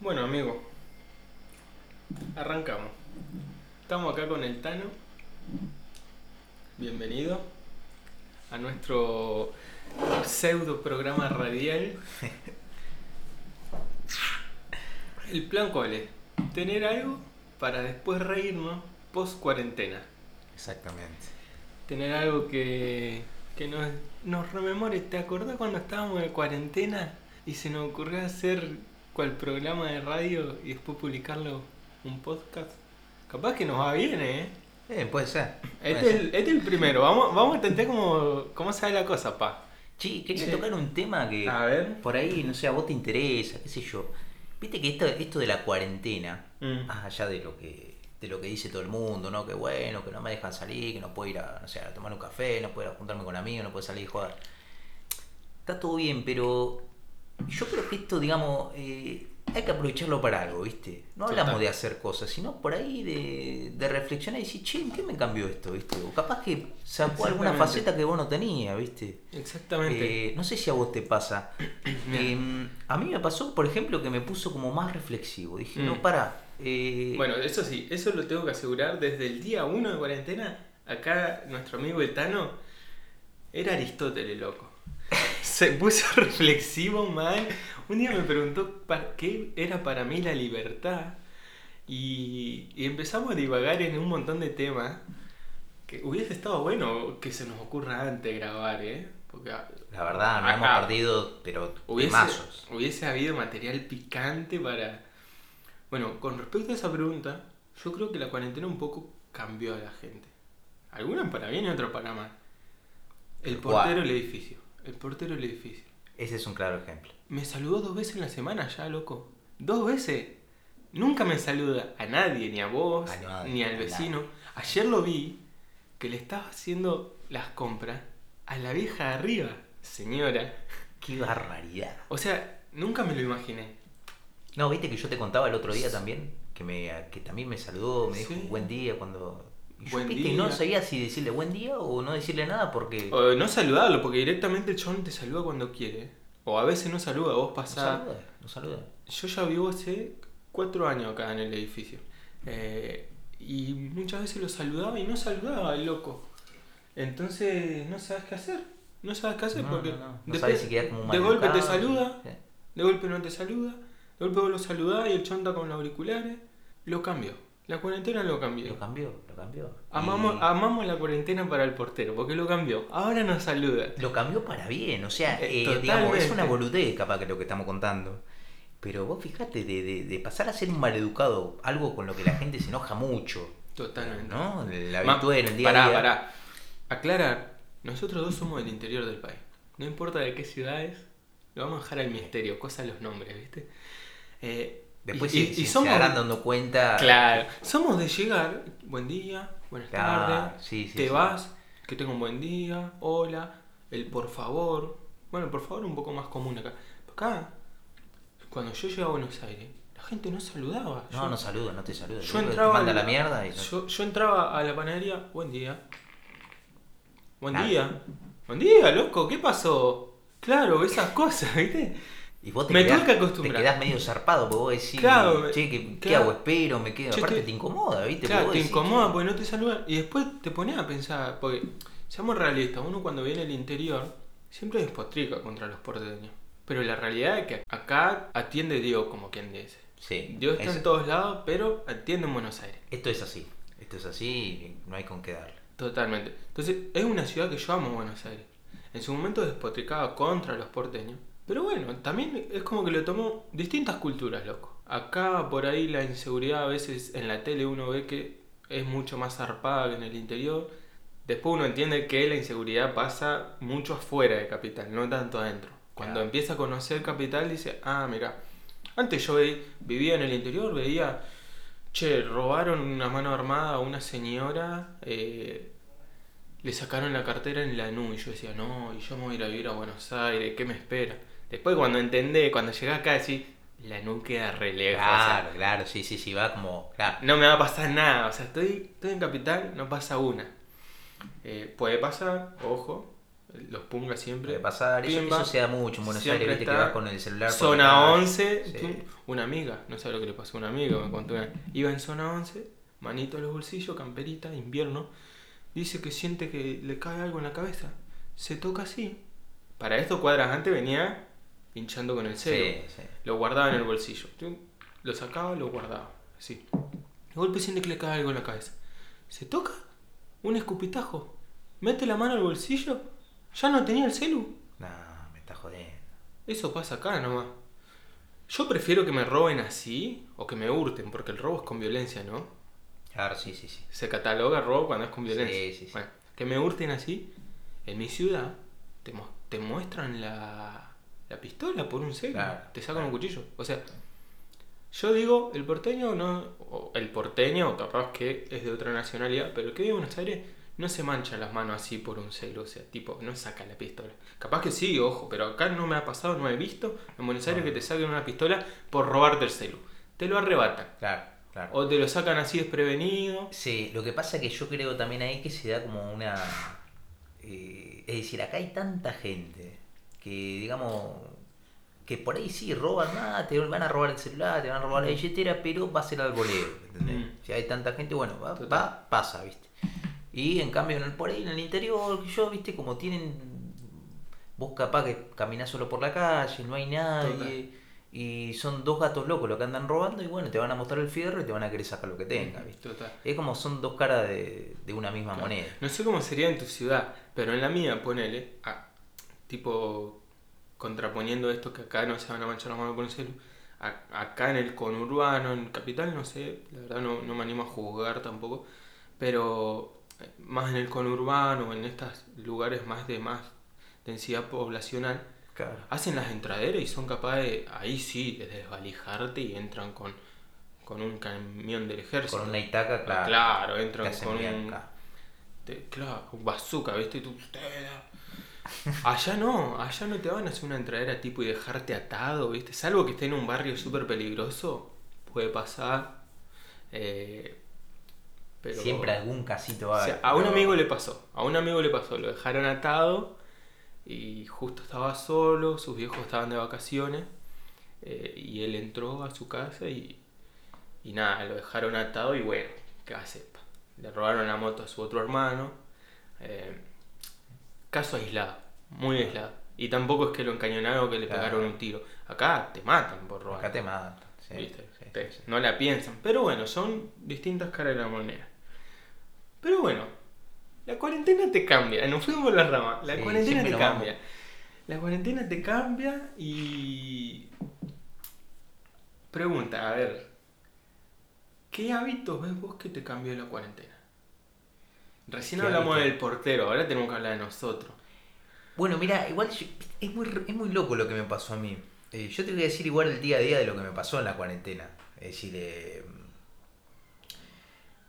Bueno, amigo, arrancamos. Estamos acá con el Tano. Bienvenido a nuestro pseudo programa radial. El plan cuál es? Tener algo para después reírnos post cuarentena. Exactamente. Tener algo que, que nos, nos rememore. ¿Te acordás cuando estábamos en cuarentena y se nos ocurrió hacer cual programa de radio y después publicarlo un podcast? Capaz que nos va bien, ¿eh? Eh, puede ser. puede Este es, el, este es el primero. Vamos, vamos a intentar cómo, cómo sale la cosa, pa. Che, quería Sí. tocar un tema que A ver. por ahí, no sé, a vos te interesa, qué sé yo. Viste que esto, esto de la cuarentena, Mm. más allá de lo que de lo que dice todo el mundo, ¿no? Que bueno, que no me dejan salir, que no puedo ir a, no sé, a tomar un café, no puedo ir a juntarme con amigos, no puedo salir a jugar. Está todo bien, pero yo creo que esto, digamos, eh, hay que aprovecharlo para algo, ¿viste? No hablamos Total. de hacer cosas, sino por ahí de, de reflexionar y decir, che, ¿en qué me cambió esto, viste? O capaz que sacó alguna faceta que vos no tenías, ¿viste? Exactamente. Eh, no sé si a vos te pasa. Eh, a mí me pasó, por ejemplo, que me puso como más reflexivo. Dije, Mm. no, para. eh, Bueno, eso sí, eso lo tengo que asegurar. Desde el día 1 de cuarentena, acá nuestro amigo el Tano era Aristóteles, loco. Se puso reflexivo mal. Un día me preguntó para qué era para mí la libertad. Y, y empezamos a divagar en un montón de temas. Que hubiese estado bueno que se nos ocurra antes grabar, ¿eh? Porque la verdad, Ajá. hemos perdido, pero Hubiese, temazos. hubiese habido material picante para... Bueno, con respecto a esa pregunta, yo creo que la cuarentena un poco cambió a la gente. Algunas para bien y otras para mal. El portero del edificio. El portero del edificio. Ese es un claro ejemplo. Me saludó dos veces en la semana ya, loco. Dos veces. Nunca me saluda a nadie, ni a vos, A nadie, ni al vecino. Ayer lo vi que le estaba haciendo las compras a la vieja de arriba, señora. Qué barbaridad. O sea, nunca me lo imaginé. No, viste que yo te contaba el otro día también, que, me, que también me saludó, me dijo Sí. buen día cuando... Y yo Buen día. no sabía si decirle buen día o no decirle nada porque... O no saludarlo, porque directamente el chabón te saluda cuando quiere. O a veces no saluda, vos No pasás. saluda, no saluda. Yo ya vivo hace cuatro años acá en el edificio. Eh, y muchas veces lo saludaba y no saludaba el loco. Entonces no sabes qué hacer. No sabes qué hacer No, porque no, no. No después- si como de golpe te saluda, sí. de golpe no te saluda, de golpe vos lo saludás y el está con los auriculares. Lo cambió. La cuarentena lo cambió. Lo cambió, lo cambió. Amamos, Y- amamos la cuarentena para el portero, porque lo cambió. Ahora nos saluda. lo cambió para bien, o sea, Eh, eh, digamos, es una boludez capaz que lo que estamos contando. Pero vos fijate, de, de- de pasar a ser un maleducado, algo con lo que la gente se enoja mucho, Totalmente. ¿no? La virtud en el día pará, a día. pará. Aclarar, nosotros dos somos del interior del país. No importa de qué ciudades, lo vamos a dejar al misterio, cosa de los nombres, ¿viste? Eh, Después y, se, y- se- se somos, harán dando cuenta. claro, somos de llegar, buen día, buenas Claro, tardes, sí, sí, te sí. vas, que tenga un buen día, hola, el por favor. Bueno, el por favor un poco más común acá. Acá, cuando yo llegué a Buenos Aires, la gente no saludaba. No, Yo- no saluda, no te saluda. yo Te entraba manda a la mierda y no- yo, yo entraba a la panadería, buen día. Buen Claro. día. Buen día, loco, ¿qué pasó? Claro, esas cosas, ¿viste? Y vos te, Me quedás, tuve que acostumbrar. te quedás medio zarpado, porque vos decís, Claro, che, ¿qué, hago? Espero, me quedo. Aparte te- te incomoda, ¿viste? Claro, te decís, incomoda porque no te saludan. Y después te pones a pensar, porque seamos realistas, uno cuando viene al interior siempre despotrica contra los porteños. Pero la realidad es que acá atiende Dios, como quien dice. Sí, Dios está es- en todos lados, pero atiende en Buenos Aires. esto es así. Esto es así y no hay con qué darle. Totalmente. Entonces, es una ciudad que yo amo Buenos Aires. En su momento despotricaba contra los porteños. Pero bueno, también es como que lo tomó distintas culturas, loco. Acá por ahí la inseguridad a veces en la tele uno ve que es mucho más zarpada que en el interior. Después uno entiende que la inseguridad pasa mucho afuera de Capital, no tanto adentro. Cuando Claro. empieza a conocer Capital dice, ah, mira, antes yo vivía en el interior, veía, che, robaron una mano armada a una señora, eh, le sacaron la cartera en la NU y yo decía, no, y yo me voy a ir a vivir a Buenos Aires, ¿qué me espera? Después cuando entendé, cuando llegué acá, decís, la NU queda re lejos, o sea, Claro, claro, sí, sí, sí, va como. Claro. no me va a pasar nada, o sea, estoy, estoy en Capital, no pasa una. Eh, puede pasar, ojo, los punga siempre. Puede pasar, eso, eso se da mucho en Buenos Siempre Aires, viste que vas con el celular. Zona la calle. 11, Sí. tum, una amiga, no sé lo que le pasó a una amiga, me contó una. Iba en zona 11, manito a los bolsillos, camperita, invierno. Dice que siente que le cae algo en la cabeza. Se toca así. Para esto cuadras antes venía pinchando con el celo. Sí, sí. Lo guardaba en el bolsillo. Lo sacaba, lo guardaba. Así. De golpe siente que le cae algo en la cabeza. Se toca un escupitajo. Mete la mano al bolsillo. Ya no tenía el celu. No, me está jodiendo. Eso pasa acá nomás. Yo prefiero que me roben así o que me hurten, porque el robo es con violencia, ¿no? Claro, sí, sí, sí. Se cataloga robo cuando es con violencia. Sí, sí, sí. Bueno, que me hurten así. En mi ciudad te, mo- te muestran la, la pistola por un celo. Claro, te sacan un cuchillo. O sea, yo digo, el porteño no. o el porteño, capaz que es de otra nacionalidad, pero el que vive en Buenos Aires no se mancha las manos así por un celo. O sea, tipo, no saca la pistola. Capaz que sí, ojo, pero acá no me ha pasado, no he visto en Buenos Aires que te saquen una pistola por robarte el celu. Te lo arrebatan. Claro, claro. O te lo sacan así desprevenido. Sí, lo que pasa es que yo creo también ahí que se da como una... eh, es decir, acá hay tanta gente que, digamos, que por ahí sí roban más, te van a robar el celular, te van a robar la billetera, pero va a ser al voleo, ¿entendés? Mm. Si hay tanta gente, bueno, va, va, pasa, ¿viste? Y en cambio, por ahí en el interior, yo, ¿viste? Como tienen... Vos capaz que caminás solo por la calle, no hay nadie... Total. Y son dos gatos locos los que andan robando y bueno, te van a mostrar el fierro y te van a querer sacar lo que tenga, ¿viste? Total. Es como son dos caras de, de una misma Claro. moneda. No sé cómo sería en tu ciudad, pero en la mía, ponele, tipo contraponiendo esto que acá no se van a manchar las manos con el celu. a- acá en el conurbano, en capital, no sé, la verdad no, no me animo a juzgar tampoco, pero eh, más en el conurbano, en estos lugares más de más densidad poblacional, Claro. hacen las entraderas y son capaces, de, ahí sí, de desvalijarte y entran con, con un camión del ejército. Con una itaca, claro. Claro, entran con un... Te- claro, un bazooka, ¿viste? Y tú, allá no, allá no te van a hacer una entradera tipo y dejarte atado, ¿viste? Salvo que esté en un barrio súper peligroso, puede pasar. eh, pero, Siempre algún casito o hay. sea, a un pero- amigo le pasó, a un amigo le pasó, lo dejaron atado y justo estaba solo, sus viejos estaban de vacaciones eh, y él entró a su casa y, y nada, lo dejaron atado y bueno, ¿qué va a hacer? Le robaron la moto a su otro hermano. eh, caso aislado, muy aislado. Y tampoco es que lo encañonaron o que le Claro. pegaron un tiro. Acá te matan por robar. Acá te matan. sí, ¿viste? sí, Te- sí. No la piensan. Pero bueno, son distintas caras de la moneda. Pero bueno, la cuarentena te cambia. Nos fuimos por la rama. La cuarentena te vamos. cambia. La cuarentena te cambia y. Pregunta, a ver. ¿Qué hábitos ves vos que te cambió la cuarentena? Recién ¿Qué hablamos del portero, ahora tenemos que hablar de nosotros. Bueno, mira, igual yo- es muy, es muy loco lo que me pasó a mí. Eh, yo te voy a decir igual el día a día de lo que me pasó en la cuarentena. Es decir, eh,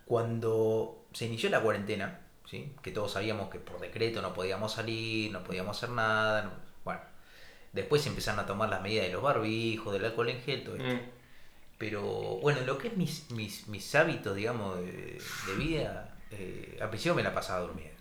cuando se inició la cuarentena, ¿sí? que todos sabíamos que por decreto no podíamos salir, no podíamos hacer nada, no- bueno, después se empezaron a tomar las medidas de los barbijos, del alcohol en gel, todo esto. Mm, Pero bueno, lo que es mis, mis, mis hábitos, digamos, de, de vida, eh, al principio me la pasaba durmiendo.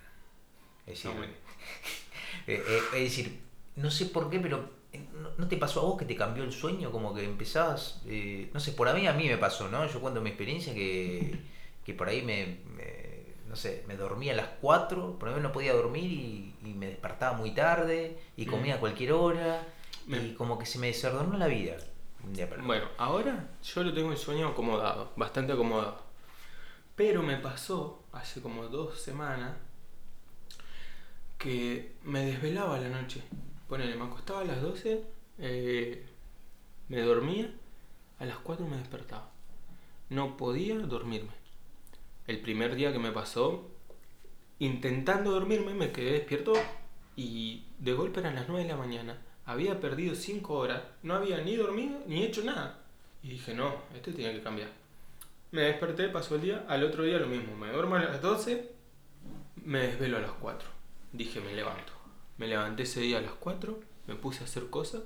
Es decir. eh, eh, es decir, no sé por qué, pero eh, ¿no, te pasó a vos que te cambió el sueño? Como que empezabas, eh, no sé, por a mí a mí me pasó, ¿no? Yo cuento mi experiencia que, que por ahí me, me- no sé, me dormía a las 4, por ahí no podía dormir y, y me despertaba muy tarde y comía a cualquier hora y como que se me desordenó la vida. Bueno, ahora yo lo tengo el sueño acomodado, bastante acomodado. Pero me pasó hace como dos semanas que me desvelaba la noche. Ponele, me acostaba a las 12, eh, me dormía, a las 4 me despertaba. No podía dormirme. El primer día que me pasó, intentando dormirme, me quedé despierto y de golpe eran las 9 de la mañana. Había perdido 5 horas, no había ni dormido ni hecho nada. Y dije, no, esto tiene que cambiar. Me desperté, pasó el día, al otro día lo mismo. Me duermo a las 12, me desvelo a las 4. Dije, me levanto. Me levanté ese día a las 4, me puse a hacer cosas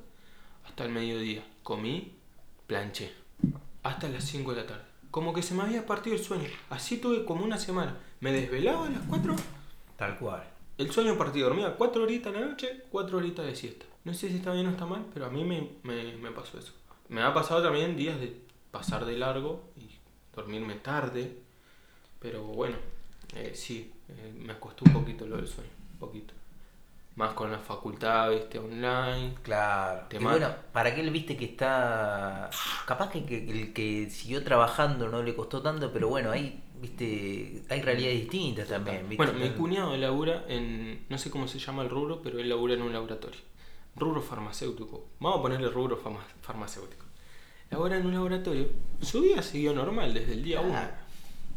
hasta el mediodía. Comí, planché. Hasta las 5 de la tarde. Como que se me había partido el sueño. Así tuve como una semana. Me desvelaba a las 4 Tal cual. el sueño partido. Dormía cuatro horitas a la noche, cuatro horitas de siesta. No sé si está bien o está mal, pero a mí me, me, me pasó eso. Me ha pasado también días de pasar de largo y dormirme tarde. Pero bueno, eh, sí, eh, me costó un poquito lo del sueño. Poquito. Más con la facultad, viste, online. Claro. Te Y mata. bueno, para aquel viste que está. Capaz que, que el que siguió trabajando no le costó tanto, pero bueno, hay, viste, hay realidades distintas también, viste. Bueno, mi cuñado labura en, no sé cómo se llama el rubro, pero él labura en un laboratorio. Rubro farmacéutico. Vamos a ponerle rubro farma- farmacéutico. Labora en un laboratorio. Su día siguió normal desde el día 1. Claro.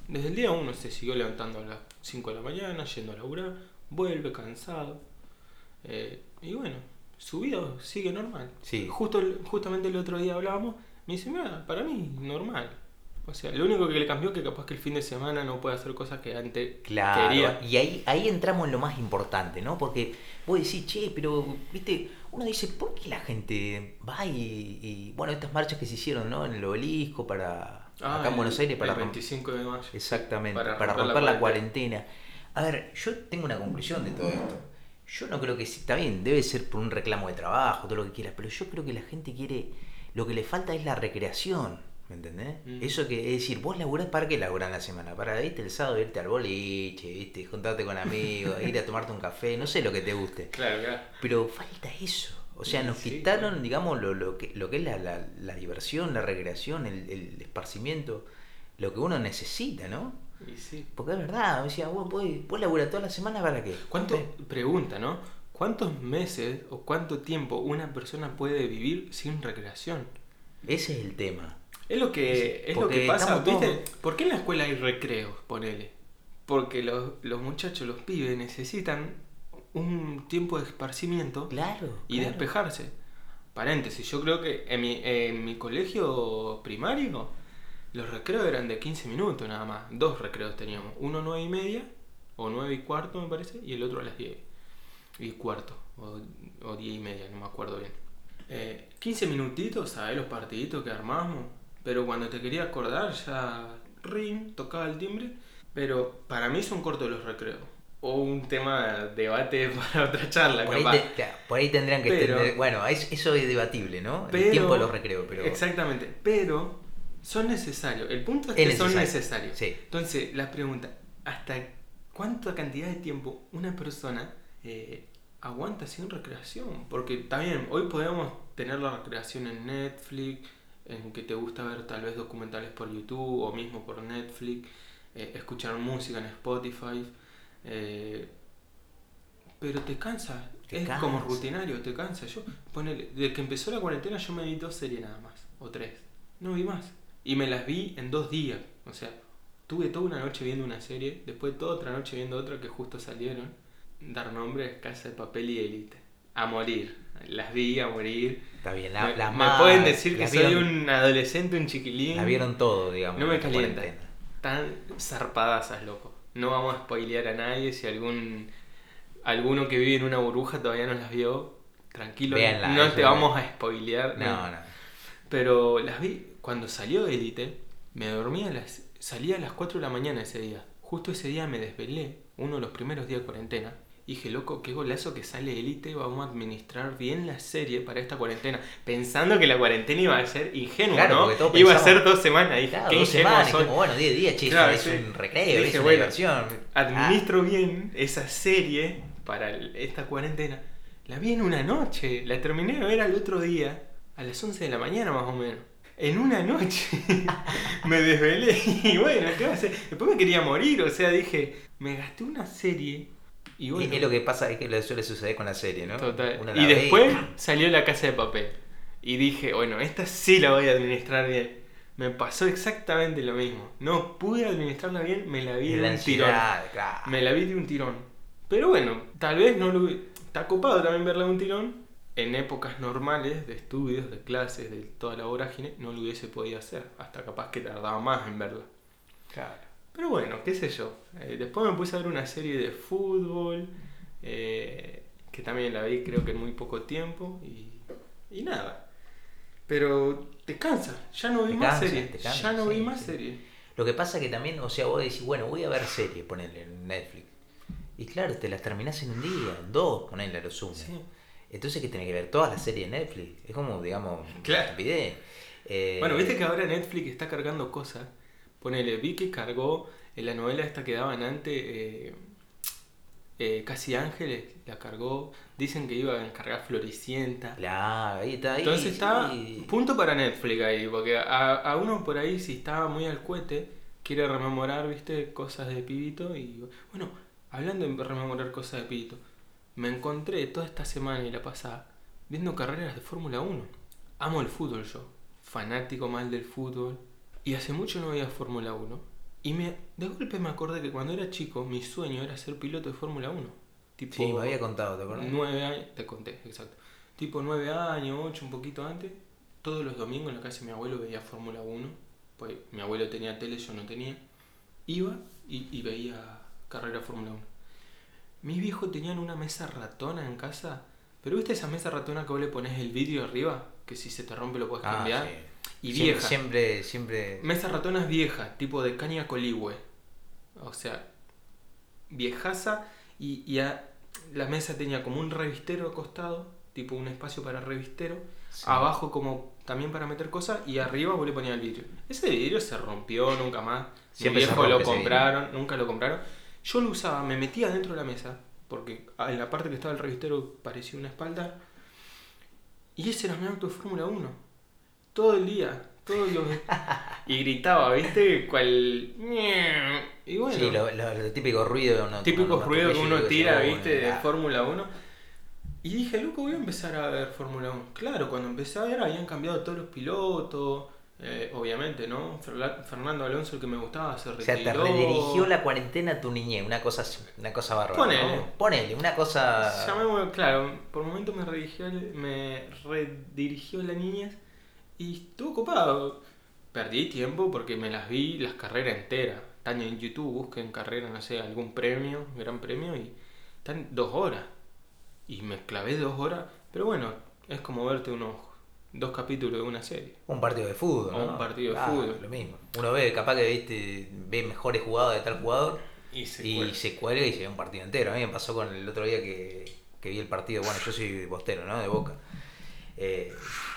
Desde el día 1 se siguió levantando a las 5 de la mañana, yendo a laburar, vuelve cansado. Eh, y bueno, su vida sigue normal. Sí. Justo, justamente el otro día hablábamos, me dice, mira, para mí normal. O sea, lo único que le cambió es que capaz que el fin de semana no puede hacer cosas que antes Claro, quería. y ahí, ahí entramos en lo más importante, ¿no? Porque vos decís, che, pero, viste, uno dice, ¿por qué la gente va y, y, bueno, estas marchas que se hicieron, ¿no? En el obelisco para, Ah, acá en el- Buenos Aires, para el romper- 25 de mayo. Exactamente, Para para, romper la romper la cuarentena. cuarentena. A ver, yo tengo una conclusión de todo esto. Yo no creo que sí, está bien, debe ser por un reclamo de trabajo, todo lo que quieras, pero yo creo que la gente quiere, lo que le falta es la recreación, ¿me entendés? Mm. Eso que es decir, vos laburás, ¿para qué laburás la semana? Para irte el sábado, irte al boliche, ¿viste? juntarte con amigos, ir a tomarte un café, no sé lo que te guste. Claro, claro. Pero falta eso. O sea, nos sí, quitaron, claro. digamos, lo, lo que, lo que es la, la- la diversión, la recreación, el, el esparcimiento, lo que uno necesita, ¿no? Y sí. Porque es verdad, o decía, vos, vos, laburás toda la semana para qué. ¿Cuánto, Eh, pregunta, ¿no? ¿Cuántos meses o cuánto tiempo una persona puede vivir sin recreación? Ese es el tema. Es lo que, es lo que pasa, ¿viste? ¿Por qué en la escuela hay recreos, ponele? Porque los, los muchachos, los pibes, necesitan un tiempo de esparcimiento Claro. y claro. despejarse. Paréntesis, yo creo que en mi, en mi colegio primario los recreos eran de 15 minutos nada más. Dos recreos teníamos. Uno nueve y media, o nueve y cuarto me parece, y el otro a las 10 y cuarto, o, o 10 y media, no me acuerdo bien. Eh, 15 minutitos, ¿sabes los partiditos que armamos? Pero cuando te quería acordar ya ring, tocaba el timbre. Pero para mí son cortos los recreos. O un tema de debate para otra charla, Por ahí, capaz. te- claro, por ahí tendrían que Pero- extender- Bueno, es- eso es debatible, ¿no? Pero- el tiempo de los recreos, pero. Exactamente, pero son necesarios. El punto es Es que son necesario, necesarios. sí. Entonces, la pregunta, ¿hasta cuánta cantidad de tiempo una persona eh, aguanta sin recreación? Porque también hoy podemos tener la recreación en Netflix, en que te gusta ver tal vez documentales por YouTube o mismo por Netflix, eh, escuchar música en Spotify. eh, pero te cansa, Te es como rutinario, te cansa. Yo, ponele, desde que empezó la cuarentena yo me vi dos series nada más, o tres. No vi más. Y me las vi en dos días. O sea, tuve toda una noche viendo una serie, después toda otra noche viendo otra que justo salieron. Dar nombres, Casa de Papel y Elite. A morir. Las vi a morir. Está bien, la, me las me más- pueden decir que soy vieron- un adolescente, un chiquilín. La vieron todo, digamos. No me calienta. Tan zarpadasas, loco. No vamos a spoilear a nadie. Si algún alguno que vive en una burbuja todavía no las vio, tranquilo. Véanla, no te vamos a spoilear. No, no. Pero las vi cuando salió Elite, me dormía a las salía a las 4 de la mañana ese día. Justo ese día me desvelé, uno de los primeros días de cuarentena. Dije, loco, qué golazo que sale Elite, vamos a administrar bien la serie para esta cuarentena. Pensando que la cuarentena iba a ser ingenua, Claro, ¿no? Iba a ser dos semanas. Dije, Claro, qué dos semanas, son. como bueno, 10 días, che, Claro, es sí. un recreo, Dije, es una bueno, diversión. Ah, Administro bien esa serie para esta cuarentena. La vi en una noche, la terminé de ver al otro día, a las 11 de la mañana más o menos. En una noche me desvelé y bueno, ¿qué va a hacer? Después me quería morir, o sea, dije, me gasté una serie y Y bueno. es lo que pasa, es que le suele suceder con la serie, ¿no? Total. Y ve después salió la casa de papel. Y dije, bueno, esta sí la voy a administrar bien. Me pasó exactamente lo mismo. No pude administrarla bien, me la vi de un tirón. claro. Me la vi de un tirón. Pero bueno, tal vez no lo... Está copado también verla de un tirón. En épocas normales de estudios, de clases, de toda la vorágine, no lo hubiese podido hacer. Hasta capaz que tardaba más en verla. Pero bueno, qué sé yo. Eh, después me puse a ver una serie de fútbol, eh, que también la vi creo que en muy poco tiempo, y, y nada. Pero te cansa, ya no vi Te más cansa, series. te cansa, Ya no vi más sí. series. Lo que pasa que también, o sea, vos decís, bueno, voy a ver series, ponerle en Netflix. Y claro, te las terminás en un día, en dos, ponele a lo sumo. Sí. Entonces que tenés que ver todas las series de Netflix. Es como, digamos, Claro. estupidez. Eh, Bueno, viste que ahora Netflix está cargando cosas. Ponele, vi que cargó en la novela esta que daban antes, eh, eh, Casi Ángeles, la cargó. Dicen que iba a cargar Floricienta. Claro, ahí está. Ahí, Entonces está sí. punto para Netflix ahí, porque a, a uno por ahí si estaba muy al cohete, quiere rememorar, viste, cosas de pibito y bueno, hablando de rememorar cosas de pibito, me encontré toda esta semana y la pasada viendo carreras de Fórmula 1. Amo el fútbol yo, fanático mal del fútbol y hace mucho no veía Fórmula 1 y me de golpe me acordé que cuando era chico mi sueño era ser piloto de Fórmula 1. Tipo, Sí, me había contado, ¿te acordás? Nueve años, te conté, exacto. Tipo nueve años, ocho, un poquito antes. Todos los domingos en la casa de mi abuelo veía Fórmula 1. Pues mi abuelo tenía tele, yo no tenía. Iba y, y veía carrera Fórmula 1. Mis viejos tenían una mesa ratona en casa. Pero viste esa mesa ratona que vos le pones el vidrio arriba, que si se te rompe lo puedes Ah, cambiar. sí. Y Siempre- vieja. Siempre, siempre. Mesa ratona es vieja, tipo de caña coligüe. O sea, viejaza y, y a- la mesa tenía como un revistero acostado, tipo un espacio para revistero, Sí. abajo como también para meter cosas y arriba vos le ponías el vidrio. Ese vidrio se rompió nunca más. Siempre Mi viejo lo compraron, nunca lo compraron. Yo lo usaba, me metía dentro de la mesa, porque en la parte que estaba el revistero parecía una espalda. Y ese era mi auto de Fórmula 1. Todo el día, todos los... y gritaba, ¿viste? Cual... Y bueno, Sí, lo, lo- lo típico ruido. ¿no? típicos Cuando ruidos que uno tira, ¿viste? De "Oh, Fórmula 1. Y dije, loco, voy a empezar a ver Fórmula 1. Claro, cuando empecé a ver habían cambiado todos los pilotos. Eh, obviamente, ¿no? Fernando Alonso, el que me gustaba, se O retiró. sea, te redirigió la cuarentena a tu niñez, una cosa, una cosa bárbara. Ponele. ¿no? Ponele, una cosa. Llamémoslo, claro, por momentos me redirigió, me redirigió la niñez y estuvo ocupado. Perdí tiempo porque me las vi las carreras enteras. Están en YouTube, busquen carrera, no sé, algún premio, gran premio y están dos horas. Y me clavé dos horas, pero bueno, es como verte unos dos capítulos de una serie. Un partido de fútbol. O ¿no? un partido de fútbol. Lo mismo. Uno ve, capaz que viste, ve mejores jugadas de tal jugador Y se y cuelga. se cuelga y se ve un partido entero. A mí me pasó con el otro día que, que vi el partido. Bueno, yo soy bostero, ¿no? De boca. Eh,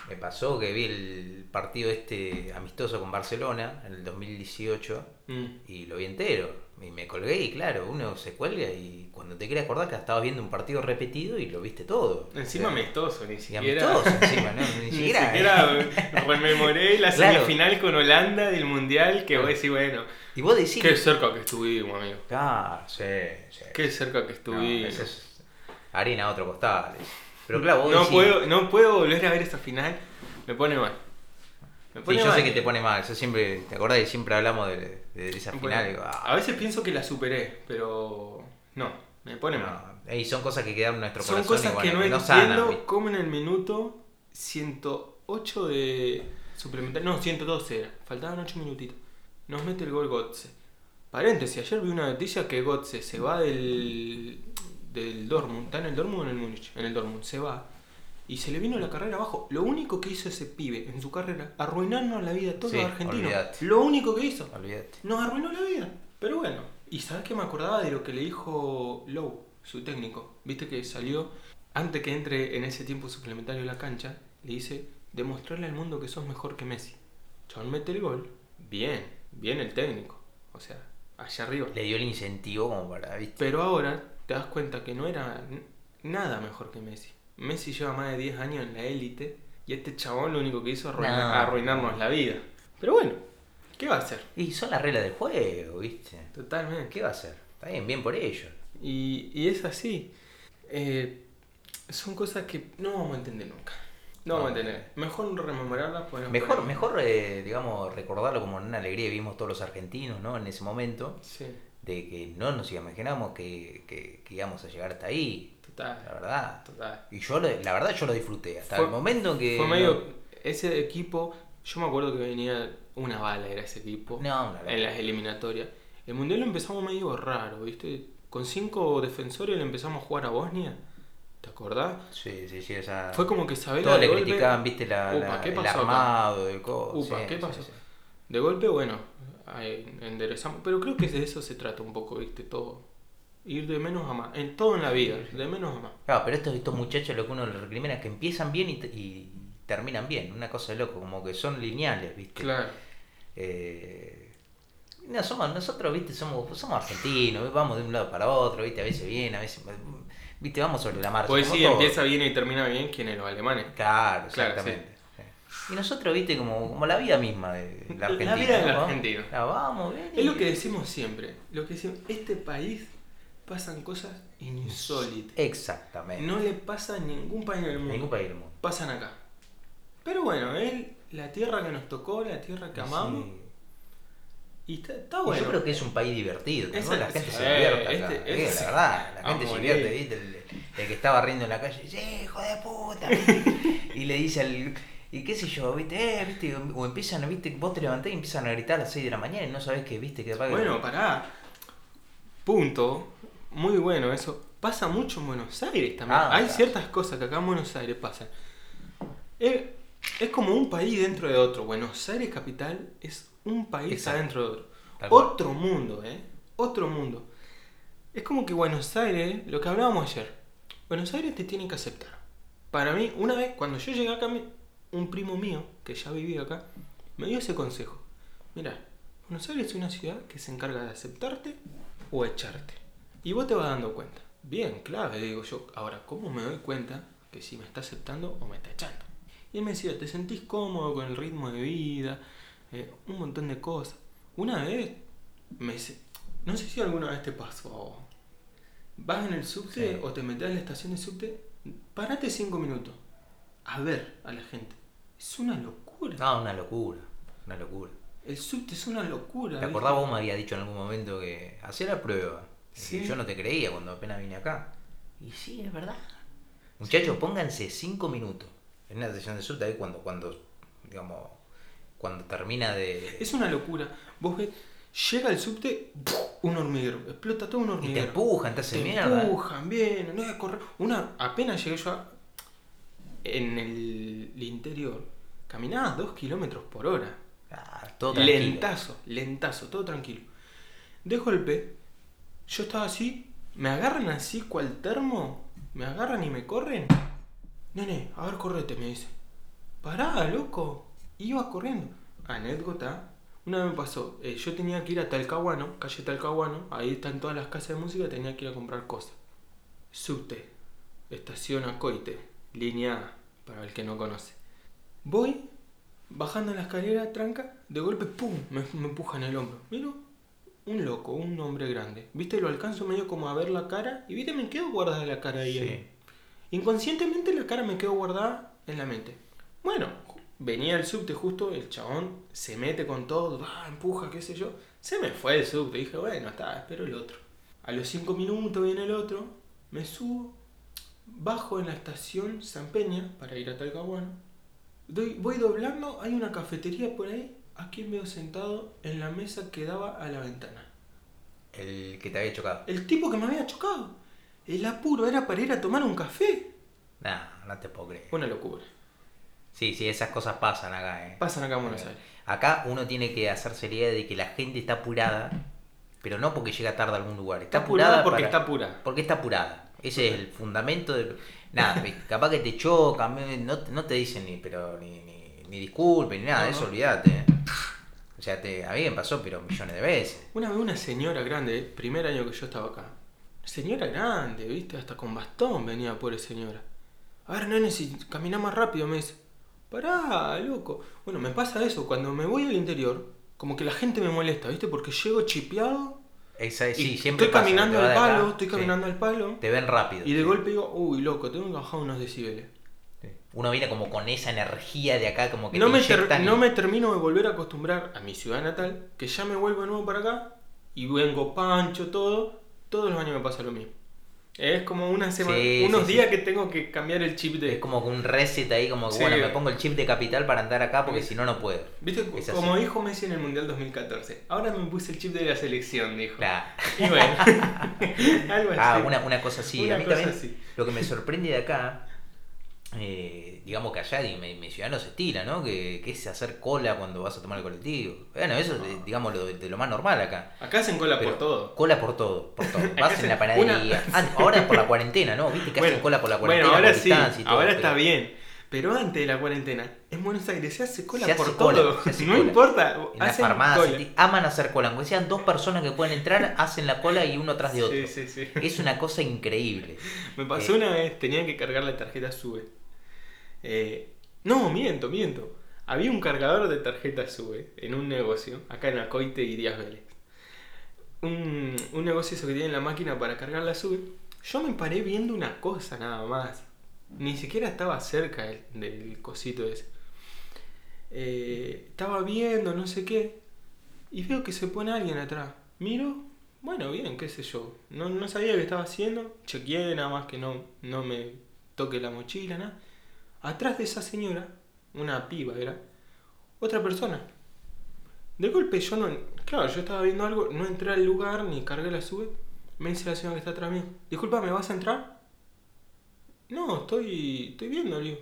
me pasó que vi el partido este amistoso con Barcelona en el 2018 Mm. y lo vi entero. Y me colgué y claro, uno se cuelga y cuando te quieres acordar que estabas viendo un partido repetido y lo viste todo. Encima O sea, amistoso, ni siquiera. amistoso encima, ¿no? Ni Ni siquiera. siquiera rememoré la Claro. semifinal con Holanda del Mundial que vos decís, bueno, Y vos decís. qué cerca que estuvimos, amigo. Claro, sí, sí. Qué cerca que No, estuvimos. eso es harina a otro costal. Pero claro, vos no, decís- puedo, no puedo volver a ver esa final, me pone mal. Me Sí, pone yo mal. sé que te pone mal. Yo siempre, ¿te acordás? Siempre hablamos de, de esa Bueno, final. digo, ah, A veces pienso que la superé, pero no, me pone mal. no. Y son cosas que quedan en nuestro Son corazón. cosas y bueno, que no no entiendo cómo en el minuto 108 de suplementario, no, 112 era, faltaban 8 minutitos. Nos mete el gol Gotze. Paréntesis, ayer vi una noticia que Gotze se va del, del Dortmund, ¿está en el Dortmund o en el Múnich? En el Dortmund, se va. Y se le vino la carrera abajo. Lo único que hizo ese pibe en su carrera, arruinarnos la vida a todos Sí, los argentinos. olvidate. Lo único que hizo. Olvídate. Nos arruinó la vida. Pero bueno. Y sabes que me acordaba de lo que le dijo Lowe, su técnico. Viste que salió, antes que entre en ese tiempo suplementario a la cancha, le dice, demostrarle al mundo que sos mejor que Messi. Chabón mete el gol. Bien, bien el técnico. O sea, allá arriba. Le dio el incentivo como para, ¿viste? Pero ahora te das cuenta que no era nada mejor que Messi. Messi lleva más de 10 años en la élite y este chabón lo único que hizo es arruinar- No. arruinarnos la vida. Pero bueno, ¿qué va a hacer? Y son las reglas del juego, ¿viste? Totalmente. ¿Qué va a hacer? Está bien, bien por ellos. Y, y es así. Eh, son cosas que no vamos a entender nunca. No vamos a entender. Mejor rememorarlas. Mejor, poner- mejor eh, digamos, recordarlo como una alegría que vimos todos los argentinos, ¿no? En ese momento, Sí, de que no nos imaginamos que, que, que íbamos a llegar hasta ahí, la verdad. Total. Y yo, lo- la verdad, yo lo disfruté. Hasta Fue- el momento en que... Fue medio. Ese equipo. Yo me acuerdo que venía una bala, era ese equipo. No, una En las eliminatorias. El mundial lo empezamos medio raro, ¿viste? Con cinco defensores le empezamos a jugar a Bosnia. ¿Te acordás? Sí, sí, sí, esa... Fue como que Sabela Todos le golpe- criticaban, viste, la, Upa, la- ¿qué el acá? armado, el co... Upa, sí, ¿qué sí, pasó? sí. De golpe, bueno, enderezamos. Pero creo que de eso se trata un poco, ¿viste? Todo. Ir de menos a más. En todo en la vida, de menos a más. Claro, pero estos, estos muchachos lo que uno les recrimina es que empiezan bien y, y terminan bien. Una cosa de loco, como que son lineales, ¿viste? Claro. Eh, no, somos, nosotros, viste, somos, somos argentinos, vamos de un lado para otro, viste, a veces bien, a veces. Viste, vamos sobre la marcha. Pues sí, todos. empieza bien y termina bien, ¿quiénes? Los alemanes. Claro, Claro, exactamente. Sí. Y nosotros, viste, como, como la vida misma de la La Argentina. vida del ¿no? Argentino. Ah, vamos, bien. Es lo que decimos siempre. Lo que decimos, este país pasan cosas insólitas. Exactamente. No le pasa a ningún país del mundo. Ningún país del mundo. Pasan acá. Pero bueno, él, la tierra que nos tocó, la tierra que amamos, Sí. y está, está Y bueno. Yo creo que es un país divertido, ¿no? Esa- la gente sí, se divierte acá. este- eh, este- la verdad, la gente se divierte, ¿viste? El, el que estaba riendo en la calle, "Sí, hijo de puta, y le dice al. Y qué sé yo, ¿viste? Eh, ¿viste? O empiezan, ¿viste? Vos te levantás y empiezan a gritar a las 6 de la mañana y no sabés qué, ¿viste? Que Bueno, pará. Punto. Muy bueno eso. Pasa mucho en Buenos Aires también. Ah, Hay claro. ciertas cosas que acá en Buenos Aires pasan. Es, es como un país dentro de otro. Buenos Aires capital es un país Exacto. adentro de otro. Tal cual. Otro mundo, ¿eh? Otro mundo. Es como que Buenos Aires, lo que hablábamos ayer, Buenos Aires te tiene que aceptar. Para mí, una vez, cuando yo llegué acá, un primo mío, que ya vivía acá, me dio ese consejo. Mira, Buenos Aires es una ciudad que se encarga de aceptarte o echarte. Y vos te vas dando cuenta. Bien, clave, digo yo. Ahora, ¿cómo me doy cuenta que si me está aceptando o me está echando? Y él me decía, ¿te sentís cómodo con el ritmo de vida? Eh, un montón de cosas. Una vez, me dice, no sé si alguna vez te pasó. Vas en el subte Sí. o te metes en la estación de subte, parate cinco minutos a ver a la gente. Es una locura. No, una locura, una locura. El subte es una locura. ¿Te acordás vos me habías dicho en algún momento que hacía la prueba? Sí. yo no te creía cuando apenas vine acá. Y sí, es verdad. Muchachos, pónganse cinco minutos en una sesión de subte ahí cuando, cuando, digamos, cuando termina de... Es una locura. Vos ves, llega el subte, ¡puf! un hormiguero. Explota todo un Y te hormiguero. empujan, te hacen Te mierda. empujan, bien, no es correr. Una, apenas llegué yo a- en el interior, caminaba dos kilómetros por hora. Ah, todo tranquilo. Lentazo, lentazo, todo tranquilo. De golpe, yo estaba así, me agarran así cual termo, me agarran y me corren. Nene, a ver, correte, me dice. Pará, loco. Iba corriendo. Anécdota. Una vez me pasó, eh, yo tenía que ir a Talcahuano, calle Talcahuano, ahí están todas las casas de música, tenía que ir a comprar cosas. Subte, estación Acoite, línea A, para el que no conoce. Voy, bajando la escalera, tranca, de golpe, ¡pum! Me, me empuja en el hombro. Miro, un loco, un hombre grande. ¿Viste? Lo alcanzo medio como a ver la cara y, ¿viste? Me quedo guardada la cara ahí. Sí. ahí. Inconscientemente la cara me quedó guardada en la mente. Bueno, venía el subte justo, el chabón se mete con todo, ah, empuja, qué sé yo. Se me fue el subte, dije, bueno, está, espero el otro. A los cinco minutos viene el otro, me subo, bajo en la estación San Peña para ir a Talcahuano. Doy- voy doblando, hay una cafetería por ahí, aquí veo sentado en la mesa que daba a la ventana. El que te había chocado. El tipo que me había chocado. El apuro era para ir a tomar un café. Nah, no te puedo creer. Una locura. Sí, sí, esas cosas pasan acá, eh. Pasan acá en Buenos Aires. Acá uno tiene que hacerse la idea de que la gente está apurada, pero no porque llega tarde a algún lugar. Está, Está apurada porque para- está apurada. Porque está apurada. Ese es el fundamento de... Nada, capaz que te chocan, no, no te dicen ni, pero, ni, ni, disculpen, ni nada, No, eso no. olvídate. O sea, te, a mí me pasó, pero millones de veces. Una vez una señora grande, primer año que yo estaba acá. Señora grande, viste, hasta con bastón venía pobre señora. A ver, nene, si camina más rápido, me dice. Pará, loco. Bueno, me pasa eso, cuando me voy al interior, como que la gente me molesta, viste, porque llego chipeado Esa, y sí, siempre estoy pasa, caminando al acá, palo, estoy sí. caminando al palo, Te ven rápido. y de sí. golpe digo, uy, loco, tengo que bajar unos decibeles. Uno viene como con esa energía de acá, como que No te me, ter- inyectan y- no me termino de volver a acostumbrar a mi ciudad natal, que ya me vuelvo de nuevo para acá y vengo pancho, todo. Todos los años me pasa lo mismo. Es como una semana, Sí, unos sí, días sí. que tengo que cambiar el chip de. Es como un reset ahí, como que bueno, me pongo el chip de capital para andar acá porque si no, no puedo. ¿Viste? Es así. Como dijo Messi en el Mundial 2014. Ahora me puse el chip de la selección, dijo. Claro. Y bueno, algo así. Ah, una, una cosa así. Una a mí cosa también así. lo que me sorprende de acá eh, digamos que allá mi, mi ciudad no se estila, ¿no? Que, que es hacer cola cuando vas a tomar el colectivo. Bueno, eso es, eh, digamos, lo, de lo más normal acá. Acá hacen cola Pero por todo. Cola por todo, por todo. Vas en la panadería. una- Ah, ahora es por la cuarentena, ¿no? Viste que hacen Bueno, cola por la Bueno, cuarentena. ahora por sí, distancia y todo, ahora está bien. Pero antes de la cuarentena, en Buenos Aires se hace cola Se por cola, todo. se hace no cola. importa. En la hacen farmacia, cola. ti- aman hacer cola. Aunque sean dos personas que pueden entrar, hacen la cola y uno tras de otro. Sí, sí, sí. Es una cosa increíble. Me pasó Eh. una vez, tenía que cargar la tarjeta SUBE. Eh, no, miento, miento. Había un cargador de tarjeta SUBE en un negocio, acá en Acoite y Díaz Vélez. Un, un negocio eso que tiene la máquina para cargar la SUBE. Yo me paré viendo una cosa nada más. Ni siquiera estaba cerca del, cosito ese. Eh, estaba viendo, no sé qué. Y veo que se pone alguien atrás. Miro, bueno, bien, qué sé yo. No, no sabía qué estaba haciendo. Chequeé nada más que no, no me toque la mochila, nada. Atrás de esa señora, una piba era, otra persona. De golpe yo no... Claro, yo estaba viendo algo, no entré al lugar ni cargué la sube. Me dice la señora que está atrás mío. Disculpa, ¿me vas a entrar? No, estoy, estoy viendo, digo.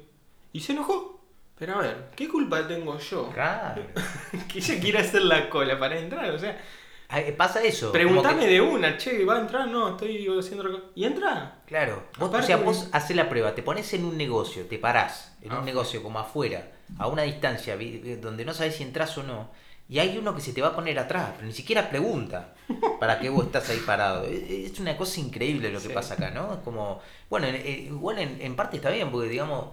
Y se enojó. Pero a ver, ¿qué culpa tengo yo? Claro. que ella quiera hacer la cola para entrar, o sea... Ah, eh, Pasa eso. Preguntame que- de una, che, ¿va a entrar? No, estoy haciendo. Y entra. Claro, vos, o sea, vos haces la prueba, te pones en un negocio, te parás en un Ah. negocio como afuera, a una distancia eh, donde no sabes si entras o no, y hay uno que se te va a poner atrás, pero ni siquiera pregunta para qué vos estás ahí parado. Es es una cosa increíble lo que Sí. pasa acá, ¿no? Es como, bueno, en- eh, igual en, en parte está bien, porque digamos,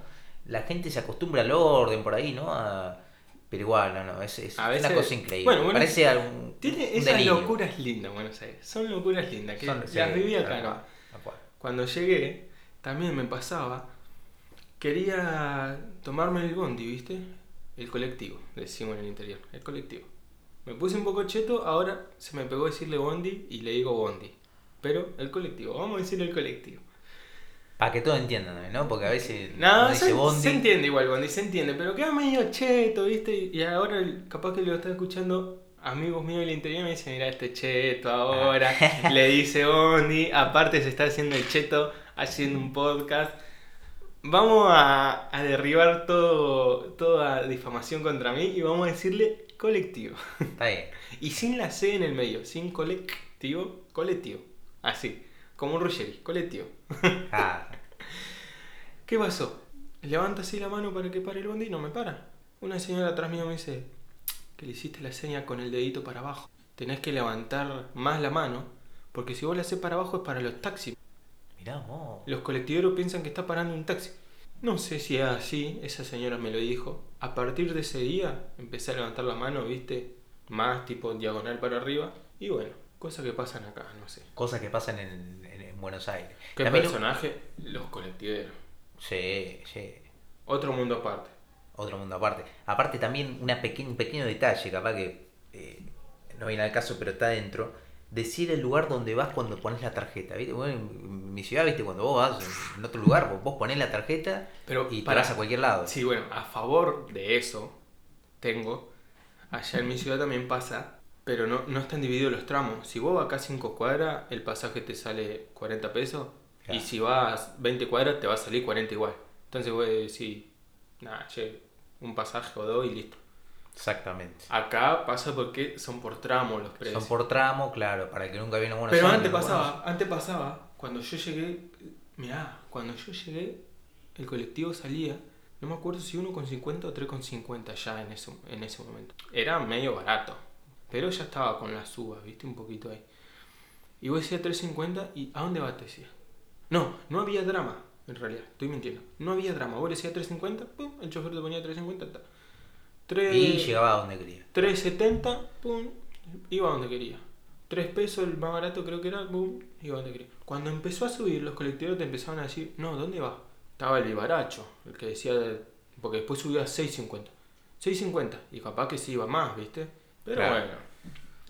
la gente se acostumbra al orden por ahí, ¿no? A- pero igual, no, no, es, es A una veces- cosa increíble. bueno, bueno, Parece algún, Tiene un esas delirio. locuras lindas, Buenos Aires. Son locuras lindas, que Son- las sí, viví acá, ¿no? Cuando llegué, también me pasaba. Quería tomarme el bondi, ¿viste? El colectivo, decimos en el interior. El colectivo. Me puse un poco cheto, ahora se me pegó decirle bondi y le digo bondi. Pero el colectivo, vamos a decirle el colectivo. Para que todos entiendan, ¿no? Porque a veces No, se, bondi. se entiende igual, Bondi, se entiende, pero queda medio cheto, ¿viste? Y ahora capaz que lo está escuchando amigos míos del interior me dicen, mira este cheto ahora, le dice Bondi, aparte se está haciendo el cheto, haciendo un podcast. Vamos a, a derribar todo, toda difamación contra mí y vamos a decirle colectivo. Está bien. Y sin la C en el medio, sin colectivo, colectivo. Así, como un Ruggeri, colectivo. Ah, ¿Qué pasó? Levanta así la mano para que pare el bondi y no me para. Una señora atrás mío me dice que le hiciste la seña con el dedito para abajo. Tenés que levantar más la mano, porque si vos la haces para abajo es para los taxis. mirá vos. Los colectiveros piensan que está parando un taxi. No sé si es así, esa señora me lo dijo. A partir de ese día empecé a levantar la mano, viste, más tipo diagonal para arriba. Y bueno, cosas que pasan acá, no sé. Cosas que pasan en, en- en Buenos Aires. ¿Qué También- personaje? Los colectiveros. Sí, sí. Otro mundo aparte. Otro mundo aparte. Aparte también una pequeño, un pequeño detalle, capaz que eh, no viene al caso, pero está dentro. Decir el lugar donde vas cuando pones la tarjeta. ¿viste? Bueno, en mi ciudad, viste, cuando vos vas en otro lugar, vos, vos pones la tarjeta Pero y te vas a cualquier lado. Sí, bueno, a favor de eso tengo, allá en mi ciudad también pasa, pero no, no están divididos los tramos. Si vos vas acá 5 cuadras, el pasaje te sale 40 pesos, Claro. y si vas 20 cuadras, te va a salir 40 igual. Entonces vos decís, nada, che, un pasaje o dos y listo. Exactamente. Acá pasa porque son por tramo los precios. Son por tramo, claro, para el que nunca viene a Buenos Pero Aires. antes bueno, pasaba, antes pasaba, cuando yo llegué, mirá, cuando yo llegué, el colectivo salía, no me acuerdo si 1,50 o 3,50 ya en ese, en ese momento. Era medio barato, pero ya estaba con las uvas, viste, un poquito ahí. Y vos decías 3,50 y ¿a dónde vas? Te decía. No, no había drama, en realidad, estoy mintiendo. No había drama, vos decías 3,50, pum, el chofer te ponía 3,50, ta. Tres- Y llegaba a donde quería. 3.70, pum, iba donde quería. 3 pesos el más barato creo que era, pum, iba donde quería. Cuando empezó a subir, los colectivos te empezaban a decir, no, ¿dónde va? Estaba el vivaracho, el que decía, porque después subió a 6.50. 6.50, y capaz que sí iba más, ¿viste? Pero Claro. bueno,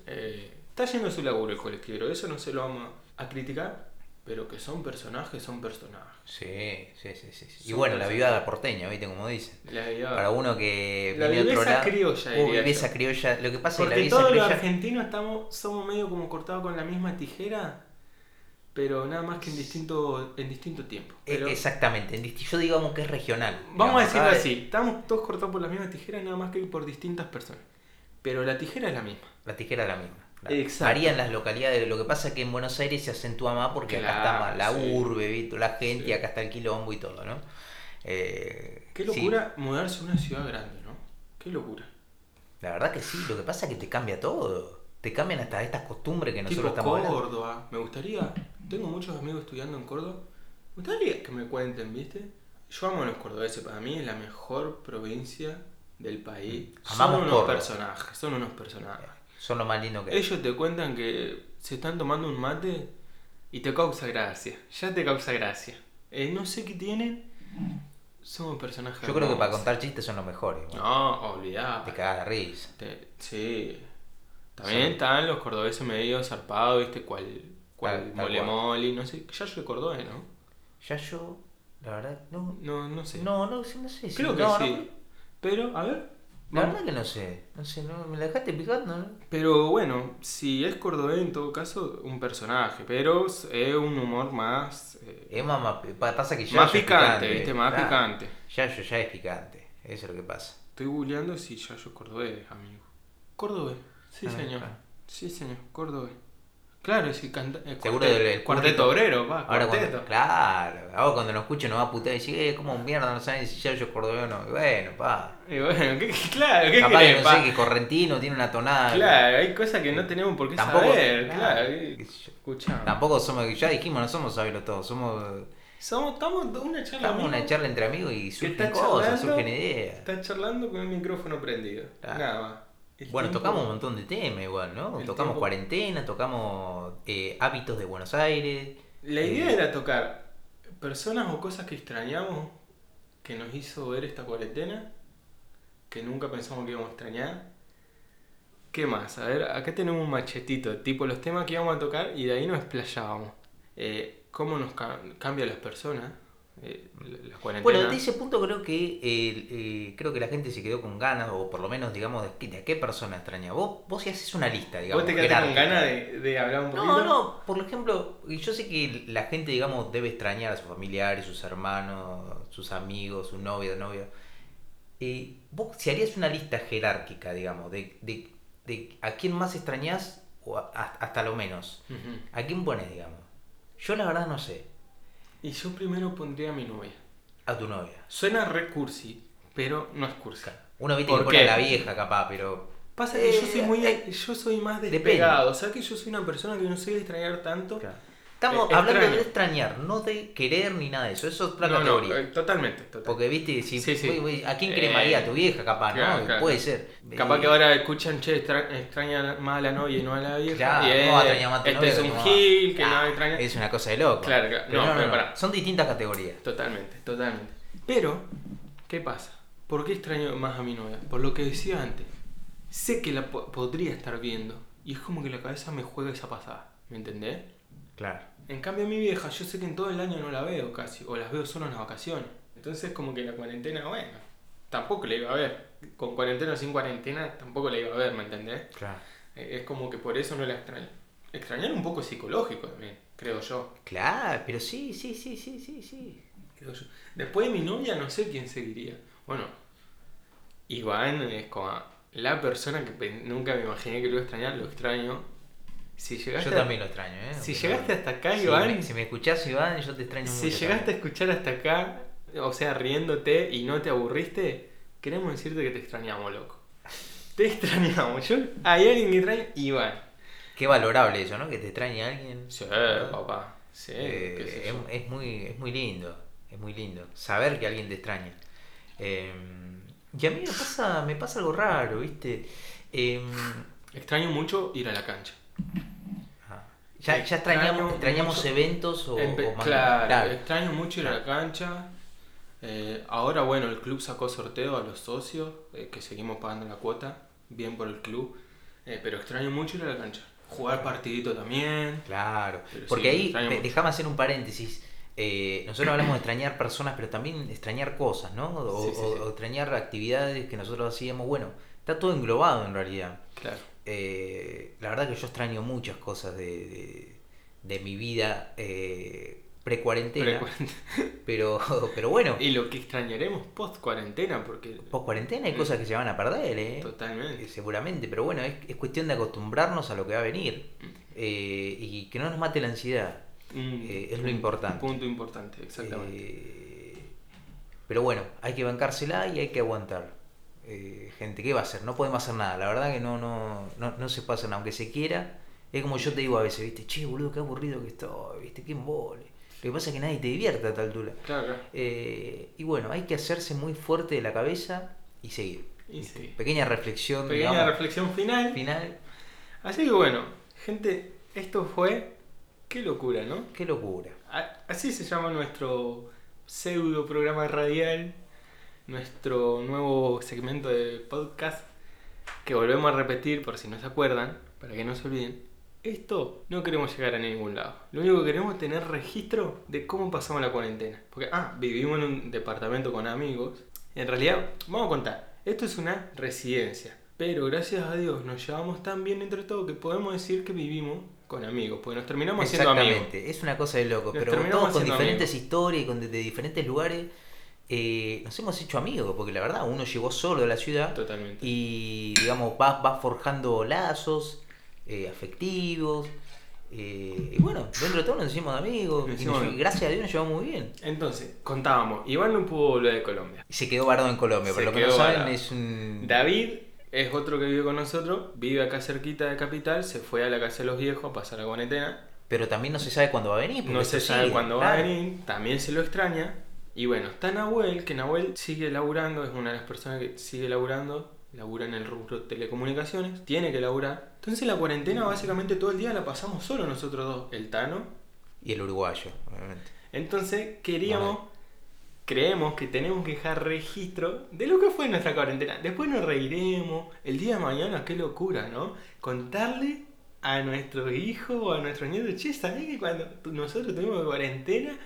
eh, está yendo su laburo el colectivo, eso no se lo vamos a criticar, pero que son personajes, son personajes. Sí, sí, sí, sí. Y bueno, la vivada porteña, ¿viste? Como dicen. La idea- Para uno que La viveza criolla, Uh, viveza criolla. Lo que pasa es que la todos los argentinos estamos, somos medio como cortados con la misma tijera. pero nada más que en distinto, en distinto tiempo. Pero E- Exactamente, en disti- yo digamos que es regional. vamos a decirlo así, estamos todos cortados por la misma tijera, nada más que por distintas personas. Pero la tijera es la misma. La tijera es la misma. Exacto. Varía en las localidades. Lo que pasa es que en Buenos Aires se acentúa más porque acá está más la sí. urbe, la gente, Sí. y acá está el quilombo y todo, ¿no? Eh, Qué sí, locura mudarse a una ciudad grande, ¿no? Qué locura. la verdad que sí, lo que pasa es que te cambia todo. Te cambian hasta estas costumbres que nosotros tipo estamos hablando. Córdoba. Me gustaría, tengo muchos amigos estudiando en Córdoba. Me gustaría que me cuenten, ¿viste? Yo amo a los cordobeses, para mí es la mejor provincia del país. Amamos son unos personajes, son unos personajes. Son lo más lindo que hay. Ellos te cuentan que se están tomando un mate y te causa gracia. Ya te causa gracia. Eh, no sé qué tienen. Son personajes. Yo creo que para contar chistes son los mejores. No, olvidá. Te cagas de risa. Te- sí. También Sí. están los cordobeses medio zarpados, ¿viste? Cual, cual Tal- tal mole cual. moli, no sé. Ya yo de cordobés, ¿no? Ya yo, la verdad, no. No, no sé. No, no, no sé. si- Creo que no, sí. Pero, a ver. la vamos. verdad que no sé. No sé, no, me la dejaste picando, ¿no? Pero bueno, si es cordobés en todo caso, un personaje. Pero es un humor más. eh, Es más, más- que ya más es picante, ¿viste? Más claro. picante. Ya yo ya es picante. Eso es lo que pasa. Estoy googleando si ya yo es cordobés, amigo. Cordobés. Sí, Ah, señor. claro. Sí, señor. Cordobés. Claro, sí, canta. eh, Seguro cuarteto, del- el cuarteto obrero, pa, Ahora cuarteto. cuando, claro, ahora cuando lo escucho no va a putear y decir, eh, como mierda, no saben si ya yo cordobés o no. Y bueno, pa. Y bueno, ¿qué, claro, ¿qué Capaz querés, que no pa? sé que correntino tiene una tonada. Claro, hay cosas que no tenemos por qué Tampoco- saber, claro, claro. Tampoco somos, ya dijimos, no somos sabios todos, somos. Somos, estamos en una charla. Estamos una charla entre amigos y surgen cosas, surgen ideas. Está charlando con el micrófono prendido. Claro. Nada más. El Bueno, tiempo- tocamos un montón de temas igual, ¿no? El tocamos tiempo- cuarentena, tocamos eh, hábitos de Buenos Aires. La idea Eh, era tocar personas o cosas que extrañamos que nos hizo ver esta cuarentena, que nunca pensamos que íbamos a extrañar. ¿Qué más? A ver, acá tenemos un machetito, tipo los temas que íbamos a tocar y de ahí nos explayábamos. Eh, ¿Cómo nos ca- cambia las personas? Eh. Bueno, de ese punto creo que eh, eh, creo que la gente se quedó con ganas, o por lo menos, digamos, de, qué- de a qué persona extraña. Vos, vos si haces una lista, digamos. ¿Vos te quedaste con ganas de, de hablar un poquito? No, no, por ejemplo, yo sé que la gente, digamos, debe extrañar a sus familiares, sus hermanos, sus amigos, su novia, novio. Eh, vos, si harías una lista jerárquica, digamos, de, de, de a quién más extrañás, o a- a- hasta lo menos. ¿a quién pones, digamos? Yo la verdad no sé. Y yo primero pondría a mi novia. A tu novia. Suena re cursi, pero no es cursi. Uno viste ¿Por que pone a la vieja capaz, pero. Pasa que yo Eh, soy muy eh, yo soy más depende. despegado, o sea que yo soy una persona que no soy de extrañar tanto. Estamos Eh, hablando extraño. de extrañar, no de querer ni nada de eso. Eso es otra No, no, categoría. eh, totalmente, totalmente. Porque viste, si, Sí, sí. uy, uy, ¿a quién Eh, cremaría? A tu vieja, capaz, claro, ¿no? claro. Puede ser. Capaz Eh, que ahora escuchan, che, extra- extraña más a la novia y no a la vieja. Claro, y no eh, va a extrañar más a tu este novia es un gil que Ah, no extraña. Es una cosa de loco. Claro, claro. Pero No, no, no, pero no. pará. Son distintas categorías. Totalmente, totalmente. Pero, ¿qué pasa? ¿Por qué extraño más a mi novia? Por lo que decía antes. Sé que la po- podría estar viendo y es como que la cabeza me juega esa pasada. ¿Me entendés? Claro. En cambio a mi vieja, yo sé que en todo el año no la veo casi, o las veo solo en las vacaciones. Entonces como que la cuarentena, bueno, tampoco la iba a ver. Con cuarentena o sin cuarentena, tampoco la iba a ver, ¿me entendés? Claro. Eh, Es como que por eso no la extraño. Extrañar un poco psicológico también, creo yo. Claro, pero sí, sí, sí, sí, sí, sí. creo yo. Después de mi novia no sé quién seguiría. Bueno, Iván es como la persona que nunca me imaginé que lo iba a extrañar, lo extraño. Si llegaste, Yo también lo extraño, ¿eh? si llegaste hasta acá, Si Iván, me, si me escuchás, Iván, yo te extraño Si mucho. llegaste a escuchar hasta acá, o sea, riéndote y no te aburriste, queremos decirte que te extrañamos, loco. Te extrañamos. Yo, hay alguien que extraña, Iván. Qué valorable eso, ¿no? Que te extrañe alguien. Sí, papá. Sí, Eh, es, muy, es muy lindo, es muy lindo saber que alguien te extraña. Eh, y a mí me pasa, me pasa algo raro, ¿viste? Eh, Extraño mucho ir a la cancha. Ya, ya extrañamos, extrañamos mucho- eventos o, Empe- o más- claro, claro. extraño mucho ir a la cancha. Eh, ahora, bueno, el club sacó sorteo a los socios, eh, que seguimos pagando la cuota, bien por el club. Eh, pero extraño mucho ir a la cancha. Jugar partidito también. Claro, Pero porque sí, ahí, déjame hacer un paréntesis. Eh, nosotros hablamos de extrañar personas, pero también extrañar cosas, ¿no? O, Sí, sí, o- sí. o extrañar actividades que nosotros hacíamos. Bueno, está todo englobado en realidad. Claro. Eh, la verdad que yo extraño muchas cosas de, de- de mi vida eh, pre-cuarentena. Pre- pero, pero bueno, Y lo que extrañaremos post cuarentena, porque post-cuarentena hay cosas que se van a perder, ¿eh? totalmente. Eh, Seguramente, pero bueno, es, es cuestión de acostumbrarnos a lo que va a venir Mm. y que no nos mate la ansiedad. Eh, es lo un importante. Punto importante, exactamente. Pero bueno, hay que bancársela y hay que aguantar. Eh, gente, ¿qué va a hacer? No podemos hacer nada. La verdad que no, no, no, no se pasa nada, aunque se quiera. Es como yo te digo a veces, ¿viste? Che, boludo, qué aburrido que estoy, ¿viste? Qué embole. Lo que pasa es que nadie te divierte a esta altura. Claro, claro. Eh, y bueno, hay que hacerse muy fuerte de la cabeza y seguir. Y. Pequeña reflexión, Pequeña digamos, reflexión final. final. Así que bueno, gente, esto fue. Qué locura, ¿no? Qué locura. Así se llama nuestro pseudo programa radial, nuestro nuevo segmento de podcast, que volvemos a repetir por si no se acuerdan, para que no se olviden. Esto no queremos llegar a ningún lado. Lo único que queremos es tener registro de cómo pasamos la cuarentena. Porque, ah, vivimos en un departamento con amigos. En realidad, vamos a contar, esto es una residencia. Pero gracias a Dios nos llevamos tan bien entre todos que podemos decir que vivimos con amigos. Porque nos terminamos haciendo amigos. Exactamente, es una cosa de loco, Nos pero todos con diferentes amigos. historias y con de, de diferentes lugares. Eh, nos hemos hecho amigos, porque la verdad, uno llegó solo a la ciudad Totalmente. y, digamos, va, va forjando lazos eh, afectivos. eh, y bueno, dentro de todo nos hicimos amigos. Nos y hicimos nos- amigos. gracias a Dios nos llevamos muy bien. Entonces, contábamos, Iván no pudo volver de Colombia. Se quedó varado en Colombia, por lo que no saben, varado. es un. David es otro que vive con nosotros, vive acá cerquita de Capital, se fue a la casa de los viejos a pasar la cuarentena. Pero también no se sabe cuándo va a venir. No se sabe cuándo va a venir, también se lo extraña. Y bueno, está Nahuel, que Nahuel sigue laburando, es una de las personas que sigue laburando, labura en el rubro telecomunicaciones, tiene que laburar. Entonces la cuarentena básicamente todo el día la pasamos solo nosotros dos, el Tano. Y el uruguayo, obviamente. Entonces queríamos, creemos que tenemos que dejar registro de lo que fue nuestra cuarentena. Después nos reiremos, el día de mañana, qué locura, ¿no? Contarle a nuestros hijos o a nuestros nietos, che, ¿sabés que cuando nosotros tuvimos cuarentena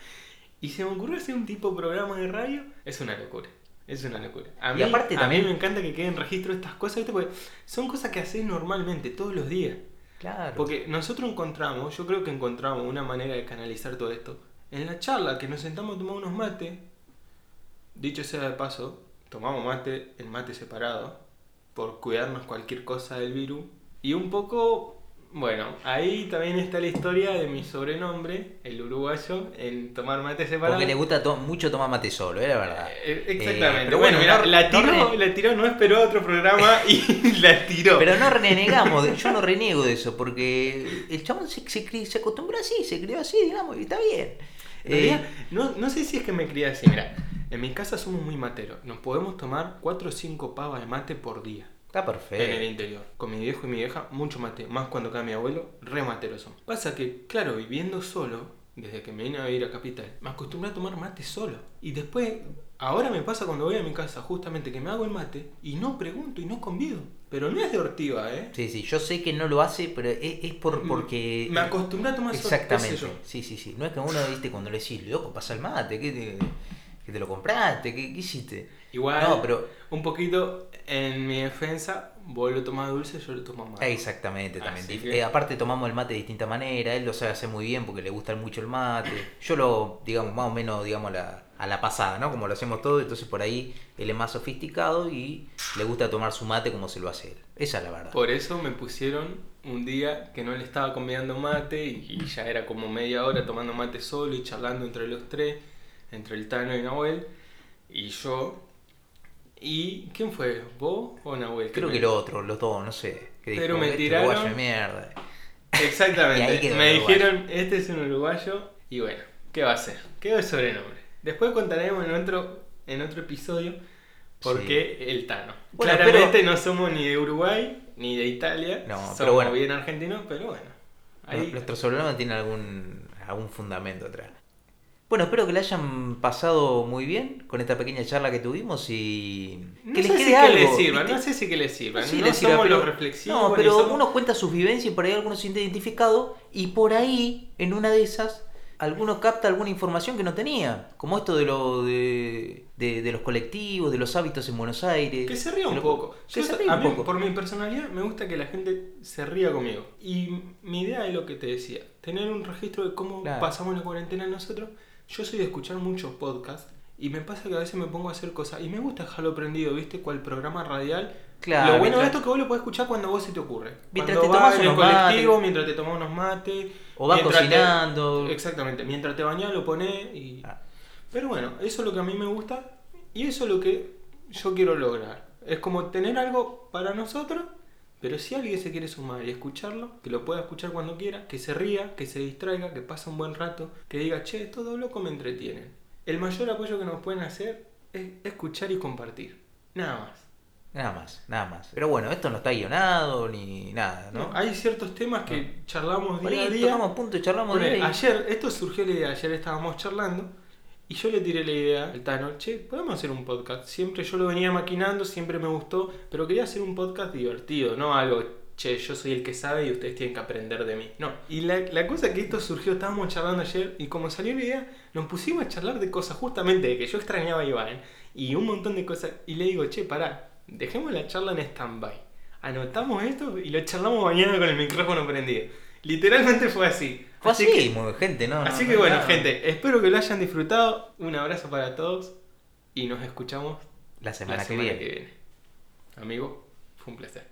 y se me ocurrió hacer un tipo de programa de radio? Es una locura. Es una locura. A Y mí, aparte a también- mí me encanta que queden registro de estas cosas, ¿viste? Porque son cosas que haces normalmente, todos los días. Claro. Porque nosotros encontramos, yo creo que encontramos una manera de canalizar todo esto. En la charla que nos sentamos a tomar unos mates, dicho sea de paso, tomamos mate, el mate separado, por cuidarnos cualquier cosa del virus. Y un poco, bueno, ahí también está la historia de mi sobrenombre, el uruguayo, en tomar mate separado. Porque le gusta to- mucho tomar mate solo, es la verdad. Eh, Eh, Exactamente. pero bueno, bueno, mira, no- la no tiró, re- la tiró, no esperó otro programa y la tiró. Pero no renegamos, yo no reniego de eso, porque el chabón se, se, se acostumbró así, se crió así, digamos, y está bien. En Eh, realidad, no, no sé si es que me crié así. Mira, en mi casa somos muy materos. Nos podemos tomar 4 o 5 pavas de mate por día está en el perfecto. interior. Con mi viejo y mi vieja, mucho mate. Más cuando cae mi abuelo, re materos son. Pasa que, claro, viviendo solo, desde que me vine a vivir a Capital, me acostumbré a tomar mate solo. Y después, ahora me pasa cuando voy a mi casa, justamente que me hago el mate y no pregunto y no convido. Pero no es de ortiva, ¿eh? Sí, sí, yo sé que no lo hace, pero es, es por, porque... Me acostumbré a tomar solo, Exactamente, yo. sí, sí, sí. No es que uno, viste, cuando le decís, loco, pasa el mate, ¿qué te, que te lo compraste? ¿Qué, qué hiciste? Igual, No, pero... un poquito en mi defensa, vos lo tomás dulce, yo lo tomo mate. Exactamente, también. Que- eh, aparte tomamos el mate de distinta manera, él lo sabe hacer muy bien porque le gusta mucho el mate. Yo lo, digamos, más o menos, digamos, la, a la pasada, ¿no? Como lo hacemos todos, entonces por ahí él es más sofisticado y le gusta tomar su mate como se lo hace él. Esa es la verdad. Por eso me pusieron un día que no le estaba convidando mate y, y ya era como media hora tomando mate solo y charlando entre los tres, entre el Tano y Nahuel, y yo. ¿Y quién fue? ¿Vos o Nahuel? Creo que el otro, los dos, no sé. Que Pero me "Este tiraron- uruguayo de mierda. Exactamente. Me uruguayo. dijeron, este es un uruguayo, y bueno, ¿qué va a ser? Quedó el sobrenombre. Después contaremos en otro, en otro episodio por Sí. qué el Tano. Bueno, Claramente no somos ni de Uruguay ni de Italia, No, somos pero bueno. bien argentinos, pero bueno. Ahí, Nuestro sobrenombre tiene algún, algún fundamento atrás. Bueno, espero que le hayan pasado muy bien con esta pequeña charla que tuvimos y no que sé les si quede que algo. les sirva, no sé si que les sirva. No les sirva, somos pero, los reflexivos. no, pero somos- uno cuenta sus vivencias y por ahí algunos se siente identificado y por ahí, en una de esas, alguno capta alguna información que no tenía. Como esto de lo de, de, de los colectivos, de los hábitos en Buenos Aires. Que se ría un Lo- poco. Que Yo, se ría a un mí, poco. por mi personalidad, me gusta que la gente se ría conmigo. Y mi idea es lo que te decía: tener un registro de cómo Claro. pasamos la cuarentena nosotros. Yo soy de escuchar muchos podcasts. Y me pasa que a veces me pongo a hacer cosas. Y me gusta dejarlo prendido, ¿viste? Cual programa radial. Claro, lo bueno de esto es que vos lo podés escuchar cuando vos se te ocurre. Mientras cuando te el unos colectivo, mates. mientras te tomás unos mates. O vas te- cocinando. Exactamente. Mientras te bañás lo ponés y. Ah. Pero bueno, eso es lo que a mí me gusta y eso es lo que yo quiero lograr. Es como tener algo para nosotros, pero si alguien se quiere sumar y escucharlo, que lo pueda escuchar cuando quiera, que se ría, que se distraiga, que pase un buen rato, que diga, che, todo loco me entretienen. El mayor apoyo que nos pueden hacer es escuchar y compartir. Nada más. Nada más, nada más. Pero bueno, esto no está guionado ni nada, ¿no? No, hay ciertos temas que charlamos Por día a día. tocamos punto y charlamos ahí. ayer, esto surgió la idea, ayer estábamos charlando y yo le tiré la idea al Tano, che, podemos hacer un podcast. Siempre yo lo venía maquinando, siempre me gustó, pero quería hacer un podcast divertido, no algo, che, yo soy el que sabe y ustedes tienen que aprender de mí. No. Y la, la cosa que esto surgió, estábamos charlando ayer y como salió la idea, nos pusimos a charlar de cosas justamente de que yo extrañaba a Iván y un montón de cosas. Y le digo, che, pará, dejemos la charla en stand-by. Anotamos esto y lo charlamos mañana con el micrófono prendido. Literalmente fue así. Fue Así así, que- gente, ¿no? Así no, que no, bueno, nada. gente, espero que lo hayan disfrutado. Un abrazo para todos y nos escuchamos La semana, la que semana viene. que viene. Amigo, fue un placer.